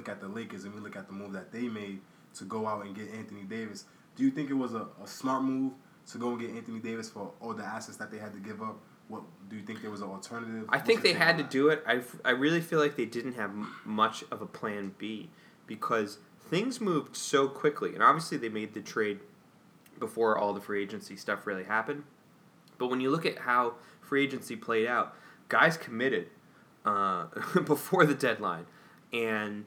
look at the Lakers and we look at the move that they made to go out and get Anthony Davis, do you think it was a, a smart move to go and get Anthony Davis for all the assets that they had to give up? What do you think there was an alternative? I think they had to do it. I, f- I really feel like they didn't have m- much of a plan B because things moved so quickly. And obviously, they made the trade before all the free agency stuff really happened. But when you look at how free agency played out, guys committed uh, before the deadline. And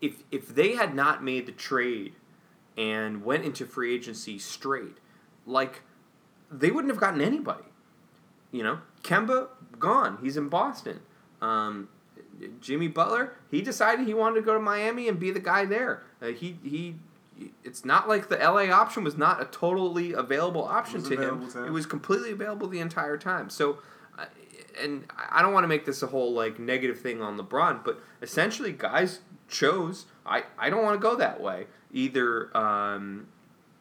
if, if they had not made the trade and went into free agency straight, like, they wouldn't have gotten anybody. You know, Kemba gone. He's in Boston. Um, Jimmy Butler, he decided he wanted to go to Miami and be the guy there. Uh, he he. It's not like the LA option was not a totally available option to him. to him. It was completely available the entire time. So, and I don't want to make this a whole like negative thing on LeBron, but essentially, guys chose. I I don't want to go that way. Either um,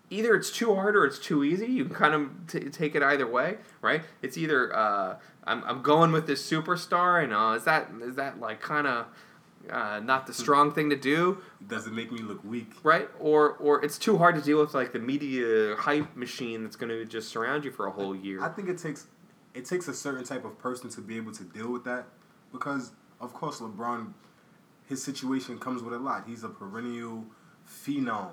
either it's too hard or it's too easy. You can kind of t- take it either way, right? It's either uh, I'm, I'm going with this superstar, and uh, is that is that like kind of uh, not the strong thing to do, Does it make me look weak? right? Or or it's too hard to deal with like the media hype machine that's going to just surround you for a whole year. I think it takes it takes a certain type of person to be able to deal with that because of course LeBron his situation comes with a lot. He's a perennial phenom.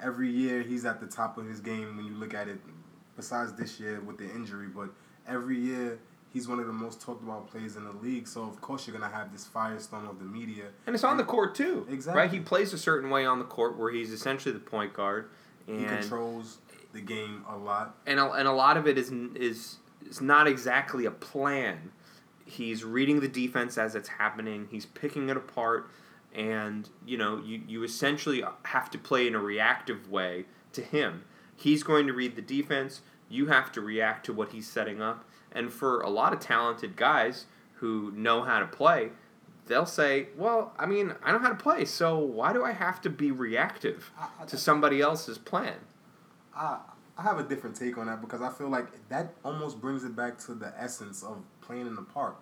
Every year he's at the top of his game when you look at it besides this year with the injury, but every year he's one of the most talked about players in the league. So of course you're going to have this firestorm of the media. and it's on the court too, Exactly. right? He plays a certain way on the court where he's essentially the point guard, and He controls the game a lot. and a, and a lot of it is is is not exactly a plan. He's reading the defense as it's happening. He's picking it apart, and you know you you essentially have to play in a reactive way to him. He's going to read the defense. You have to react to what he's setting up. And for a lot of talented guys who know how to play, they'll say, "Well, I mean, I know how to play, so why do I have to be reactive to somebody else's plan?" I I have a different take on that because I feel like that almost brings it back to the essence of playing in the park.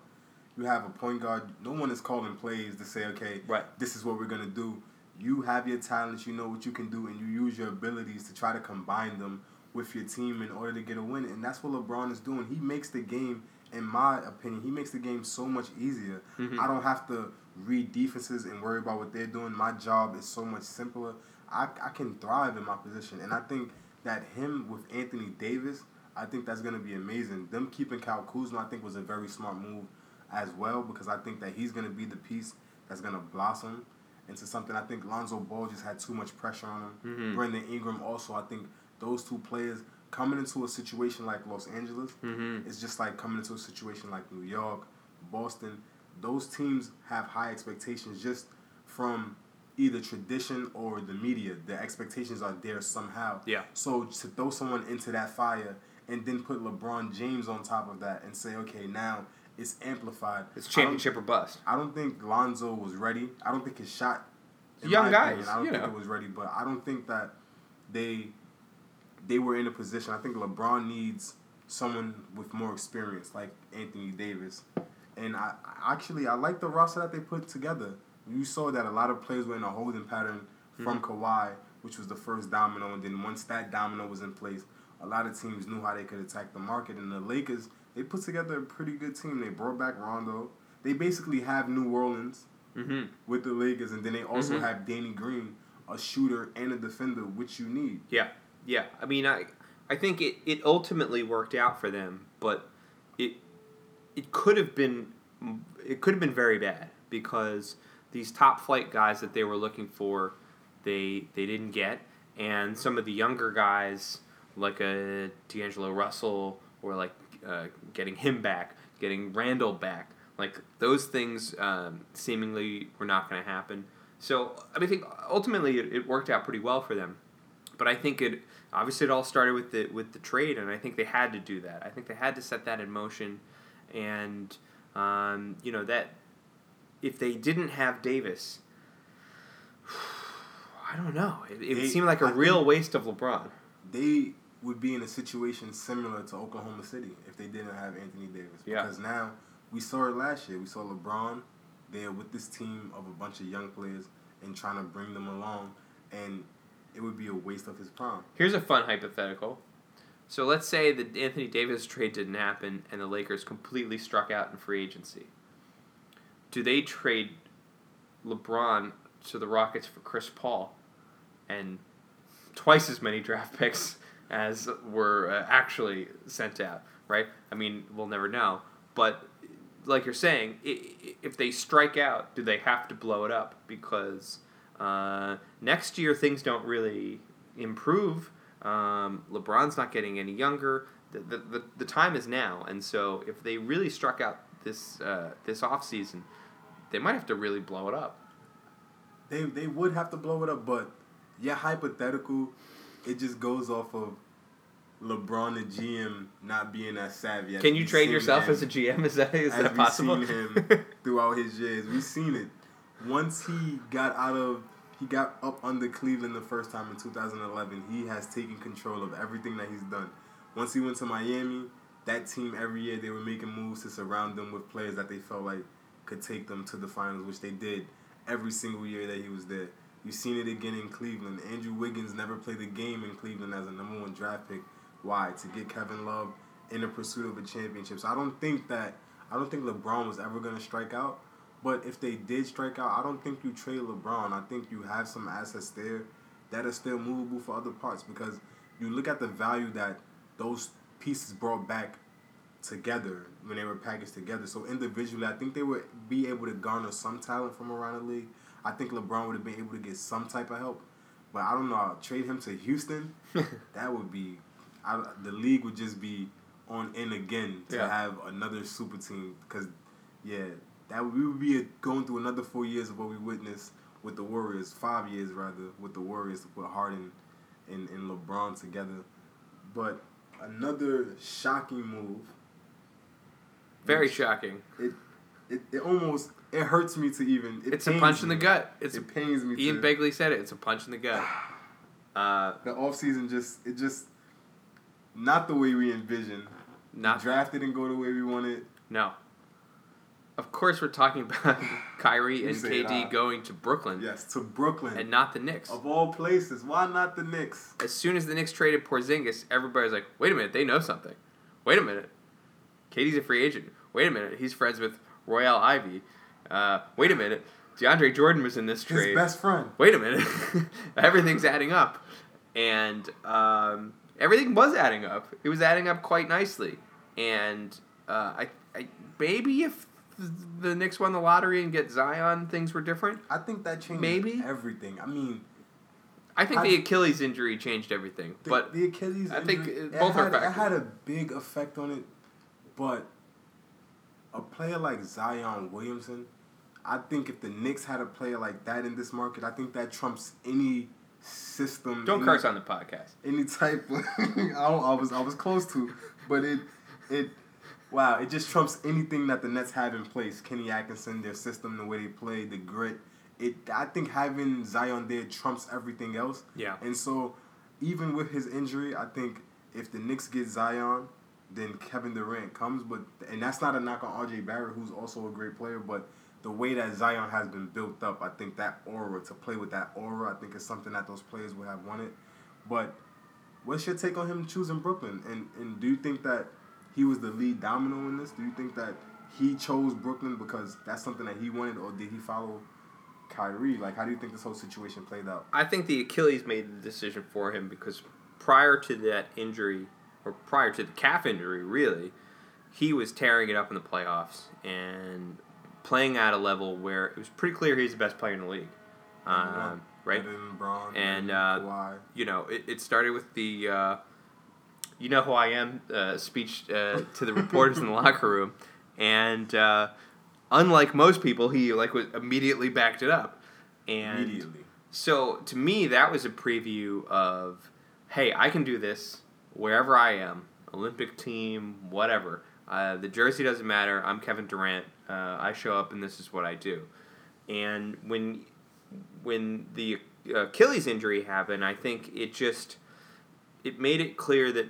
You have a point guard. No one is calling plays to say, okay, Right. this is what we're gonna do. You have your talents. You know what you can do, and you use your abilities to try to combine them with your team in order to get a win. And that's what LeBron is doing. He makes the game, in my opinion, he makes the game so much easier. Mhm. I don't have to read defenses and worry about what they're doing. My job is so much simpler. I, I can thrive in my position. And I think that him with Anthony Davis, I think that's going to be amazing. Them keeping Kyle Kuzma, I think, was a very smart move as well because I think that he's going to be the piece that's going to blossom into something. I think Lonzo Ball just had too much pressure on him. Mhm. Brandon Ingram also, I think those two players coming into a situation like Los Angeles, Mm-hmm. it's just like coming into a situation like New York, Boston. Those teams have high expectations just from either tradition or the media. The expectations are there somehow. Yeah. So to throw someone into that fire and then put LeBron James on top of that and say, okay, now it's amplified. It's championship or bust. I don't think Lonzo was ready. I don't think his shot. Young guys, opinion, I don't you think know. it was ready, but I don't think that they they were in a position. I think LeBron needs someone with more experience, like Anthony Davis. And I I actually I like the roster that they put together. You saw that a lot of players were in a holding pattern from Mm-hmm. Kawhi, which was the first domino, and then once that domino was in place, a lot of teams knew how they could attack the market. And the Lakers, they put together a pretty good team. They brought back Rondo. They basically have New Orleans Mm-hmm. with the Lakers, and then they also Mhm. have Danny Green, a shooter and a defender, which you need. Yeah, yeah. I mean, I, I think it, it ultimately worked out for them, but it, it could have been, it could have been very bad because these top flight guys that they were looking for, they they didn't get, and some of the younger guys like a D'Angelo Russell or like uh, getting him back, getting Randle back, like those things um, seemingly were not going to happen. So I mean, I think ultimately it, it worked out pretty well for them but I think it obviously it all started with the with the trade, and I think they had to do that. I think they had to set that in motion, and um, you know that if they didn't have Davis, I don't know. It, it They- seemed like a I real waste of LeBron. They would be in a situation similar to Oklahoma City if they didn't have Anthony Davis. Yeah. Because now we saw it last year. We saw LeBron there with this team of a bunch of young players, and trying to bring them along, and it would be a waste of his prime. Here's a fun hypothetical. So let's say that Anthony Davis trade didn't happen and the Lakers completely struck out in free agency. Do they trade LeBron to the Rockets for Chris Paul and twice as many draft picks as were uh, actually sent out, right? I mean, we'll never know. But like you're saying, if they strike out, do they have to blow it up? Because uh, next year things don't really improve. Um, LeBron's not getting any younger. The, the, the, the time is now. And so if they really struck out this, uh, this offseason, they might have to really blow it up. They they would have to blow it up, but yeah, hypothetical, it just goes off of LeBron the GM not being as savvy. as Can you we've trade yourself him- as a GM? Is that, is as that we've possible? seen him throughout his years. We've seen it. Once he got out of, he got up under Cleveland the first time in 2011. He has taken control of everything that he's done. Once he went to Miami, that team every year they were making moves to surround them with players that they felt like could take them to the finals, which they did every single year that he was there. You've seen it again in Cleveland. Andrew Wiggins never played a game in Cleveland as a number one draft pick. Why? To get Kevin Love in the pursuit of a championship. So I don't think that I don't think LeBron was ever gonna strike out. But if they did strike out, I don't think you trade LeBron. I think you have some assets there that are still movable for other parts because you look at the value that those pieces brought back together when they were packaged together. So individually, I think they would be able to garner some talent from around the league. I think LeBron would have been able to get some type of help. But I don't know. I'll trade him to Houston. that would be, I, the league would just be on in again to Yeah. have another super team. Because, yeah, that would, we would be going through another four years of what we witnessed with the Warriors, five years rather, with the Warriors to put Harden and, and LeBron together. But another shocking move. Very shocking. It, it, it almost it hurts me to even. It It's a punch in the gut. It's it pains me. Ian to, Begley said it. It's a punch in the gut. Uh, the offseason just it just not the way we envisioned. not Draft didn't go the way we wanted. no. Of course, we're talking about Kyrie and KD going to Brooklyn Yes, to Brooklyn and not the Knicks. of all places. Why not the Knicks? As soon as the Knicks traded Porzingis, everybody's like, "Wait a minute, they know something. Wait a minute, KD's a free agent. Wait a minute, he's friends with Royal Ivey. Uh, wait a minute, DeAndre Jordan was in this trade. His best friend. wait a minute, everything's adding up, and um, everything was adding up. It was adding up quite nicely, and uh, I, I maybe if the Knicks won the lottery and get Zion, things were different. I think that changed Maybe. everything. I mean, I think I- the Achilles injury changed everything, the, but the Achilles. Injury I think, injury, both are it had, it had a big effect on it, but a player like Zion Williamson, I think if the Knicks had a player like that in this market, I think that trumps any system. don't any, curse on the podcast. any type of I, I was I was close to, but it it wow it just trumps anything that the Nets have in place. Kenny Atkinson, their system, the way they play, the grit. It I think having Zion there trumps everything else. Yeah. And so even with his injury, I think if the Knicks get Zion, then Kevin Durant comes. But and that's not a knock on RJ Barrett, who's also a great player, but the way that Zion has been built up, I think that aura to play with that aura, I think is something that those players would have wanted. But what's your take on him choosing Brooklyn? And and do you think that he was the lead domino in this? Do you think that he chose Brooklyn because that's something that he wanted, or did he follow Kyrie? Like, how do you think this whole situation played out? I think the Achilles made the decision for him because prior to that injury, or prior to the calf injury, really, he was tearing it up in the playoffs and playing at a level where it was pretty clear he was the best player in the league. Um, right? Than LeBron And, and uh. You know, it, it started with the uh, "You know who I am" uh, speech uh, to the reporters in the locker room, and uh, unlike most people, he like was immediately backed it up. And Immediately. so to me, that was a preview of, hey, I can do this wherever I am, Olympic team, whatever. Uh, the jersey doesn't matter. I'm Kevin Durant. Uh, I show up and this is what I do. And when when the Achilles injury happened, I think it just it made it clear that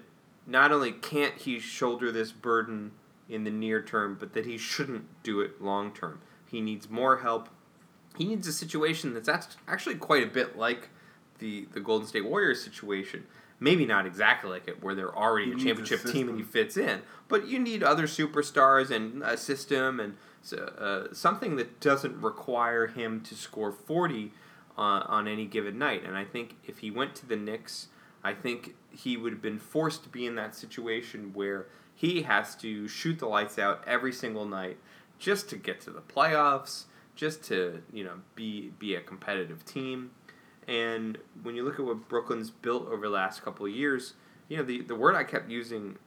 not only can't he shoulder this burden in the near term, but that he shouldn't do it long term. He needs more help. he needs a situation that's actually quite a bit like the the Golden State Warriors situation. Maybe not exactly like it, where they're already a needs a championship team and he fits in. But you need other superstars and a system and so, uh, something that doesn't require him to score 40 uh, on any given night. And I think if he went to the Knicks, I think he would have been forced to be in that situation where he has to shoot the lights out every single night just to get to the playoffs, just to you know be be a competitive team. And when you look at what Brooklyn's built over the last couple of years, you know the the word I kept using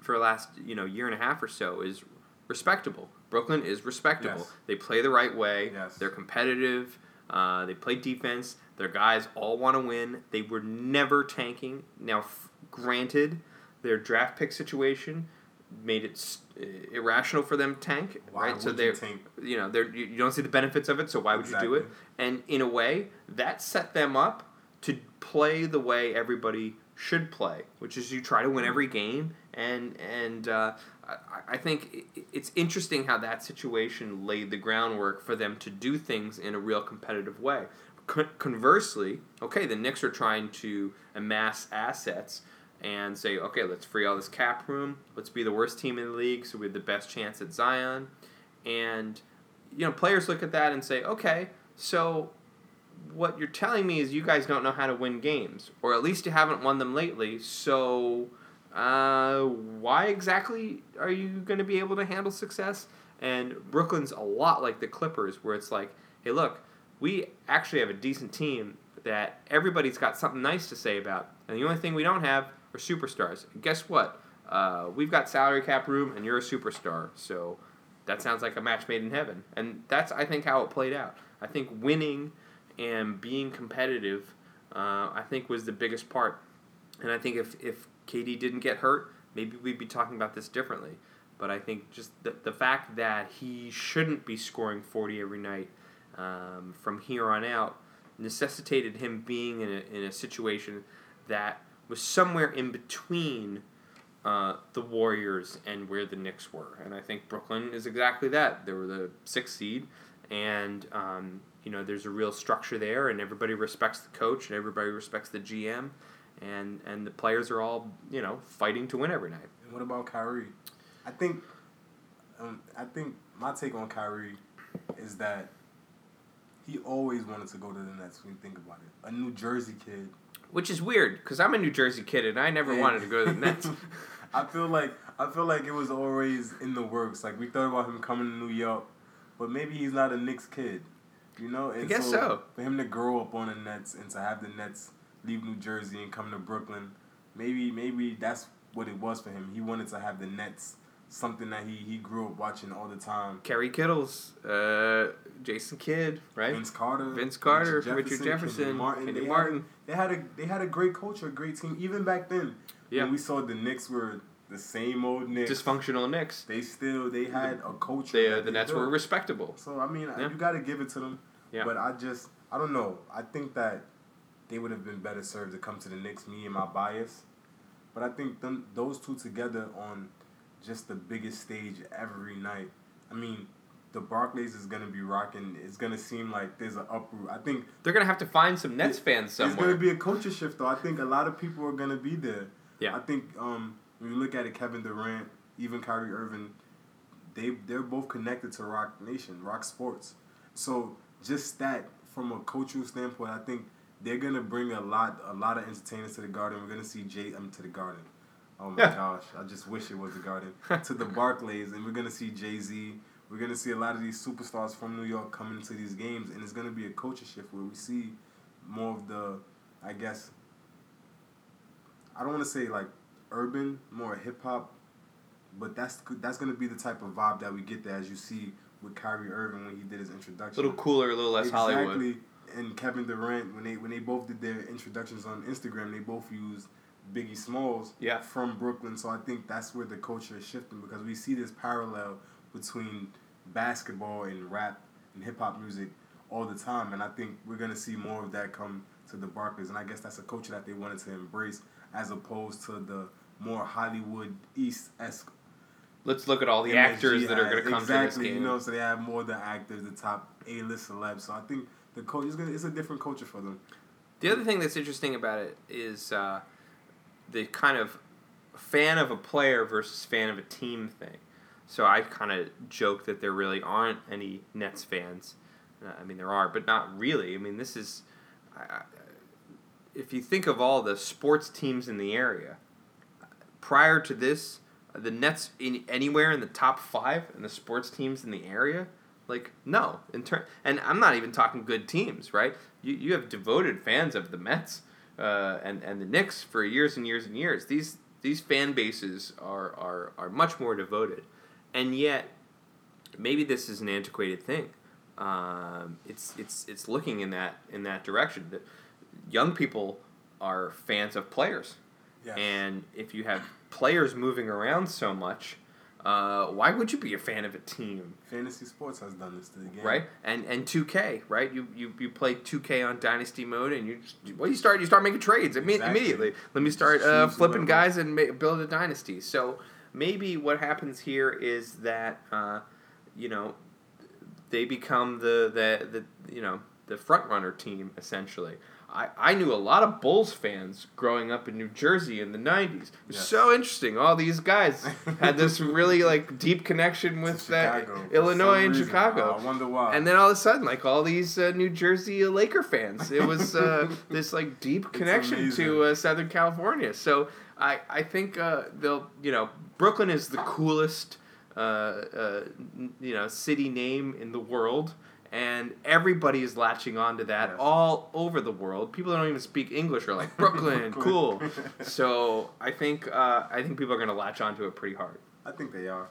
for the last you know year and a half or so is respectable. Brooklyn is respectable. Yes. They play the right way. Yes. They're competitive. Uh, they play defense. Their guys all want to win. They were never tanking. Now, f- granted, their draft pick situation made it irrational for them to tank. Why right? So they, you you know, they're, you, don't see the benefits of it. So why would you do it? And in a way, that set them up to play the way everybody should play, which is you try to win every game. And and uh, I, I think it's interesting how that situation laid the groundwork for them to do things in a real competitive way. Con- conversely, okay, the Knicks are trying to amass assets and say, okay, let's free all this cap room. Let's be the worst team in the league, so we have the best chance at Zion. And you know, players look at that and say, okay, so what you're telling me is you guys don't know how to win games, or at least you haven't won them lately. So, uh, why exactly are you going to be able to handle success? And Brooklyn's a lot like the Clippers, where it's like, hey, look, we actually have a decent team that everybody's got something nice to say about, and the only thing we don't have are superstars. And guess what? Uh, we've got salary cap room, and you're a superstar. So that sounds like a match made in heaven. And that's, I think, how it played out. I think winning and being competitive, uh, I think, was the biggest part. And I think if, if KD didn't get hurt, maybe we'd be talking about this differently. But I think just the, the fact that he shouldn't be scoring 40 every night um, from here on out necessitated him being in a, in a situation that was somewhere in between uh, the Warriors and where the Knicks were. And I think Brooklyn is exactly that. They were the sixth seed, and um, you know there's a real structure there, and everybody respects the coach, and everybody respects the GM, and and the players are all you know fighting to win every night. And what about Kyrie? I think, um, I think my take on Kyrie is that he always wanted to go to the Nets. When you think about it, a New Jersey kid. Which is weird because I'm a New Jersey kid and I never Yeah. wanted to go to the Nets. I feel like I feel like it was always in the works. Like we thought about him coming to New York, but maybe he's not a Knicks kid. You know, and guess so. For him to grow up on the Nets and to have the Nets leave New Jersey and come to Brooklyn, maybe maybe that's what it was for him. He wanted to have the Nets, something that he, he grew up watching all the time. Kerry Kittles, uh, Jason Kidd, right? Vince Carter, Vince Carter, Richard Jefferson, Kenyon Martin. Kenyon they Martin. Had, they had a they had a great culture, a great team. Even back then, Yeah. when we saw the Knicks were the same old Knicks. Dysfunctional Knicks. they still they had a culture. They, uh, that the Nets built. were respectable. So I mean, Yeah. you got to give it to them. Yeah. But I just I don't know. I think that they would have been better served to come to the Knicks. Me and my bias, but I think them those two together on just the biggest stage every night. I mean, the Barclays is gonna be rocking. It's gonna seem like there's an uproot. I think They're gonna have to find some Nets It- fans somewhere. it's gonna be a culture shift though. I think a lot of people are gonna be there. Yeah. I think um, when you look at it, Kevin Durant, even Kyrie Irving, they they're both connected to Roc Nation, Roc Sports. So just that from a cultural standpoint, I think they're gonna bring a lot a lot of entertainers to the Garden. We're gonna see Jay um to the Garden. Oh my Yeah. gosh, I just wish it was the Garden to the Barclays, and we're gonna see Jay Z. We're gonna see a lot of these superstars from New York coming into these games, and it's gonna be a culture shift where we see more of the, I guess. I don't want to say like urban, more hip hop, but that's that's gonna be the type of vibe that we get there as you see with Kyrie Irving when he did his introduction. a little cooler, a little less Hollywood. And Kevin Durant when they when they both did their introductions on Instagram, they both used Biggie Smalls Yeah. from Brooklyn. So I think that's where the culture is shifting because we see this parallel between basketball and rap and hip hop music all the time, and I think we're gonna see more of that come to the Barclays, and I guess that's a culture that they wanted to embrace as opposed to the more Hollywood East esque let's look at all the MSG actors that are going to come exactly, to this game. You know, so they have more of the actors, the top A list celebs. So I think the culture is gonna. It's a different culture for them. The other thing that's interesting about it is uh, the kind of fan of a player versus fan of a team thing. So I kind of joke that there really aren't any Nets fans. Uh, I mean, there are, but not really. I mean, this is. If you think of all the sports teams in the area, prior to this, the Nets in anywhere in the top five and the sports teams in the area, like no. In turn, and I'm not even talking good teams, right? You you have devoted fans of the Mets uh, and and the Knicks for years and years and years. These these fan bases are are are much more devoted, and yet maybe this is an antiquated thing. Um, it's it's it's looking in that in that direction. That young people are fans of players, Yes. and if you have players moving around so much, uh, why would you be a fan of a team? Fantasy sports has done this to the game. right? And and two K, right? You you you play two K on Dynasty mode, and you just, well, you start you start making trades imme- Exactly. immediately. Let me start uh, flipping guys and ma- build a dynasty. So maybe what happens here is that uh, you know they become the the the you know the front runner team essentially. I, I knew a lot of Bulls fans growing up in New Jersey in the '90s. It was Yes. so interesting. All these guys had this really like deep connection with that Chicago, Illinois and reason. Chicago. Oh, I wonder why. And then all of a sudden, like all these uh, New Jersey Laker fans, it was uh, this like deep connection to uh, Southern California. So I I think uh, they'll you know Brooklyn is the coolest uh, uh, you know city name in the world. And everybody is latching on to that Yes. all over the world. People that don't even speak English are like Brooklyn, cool. So I think uh, I think people are gonna latch onto it pretty hard. I think they are.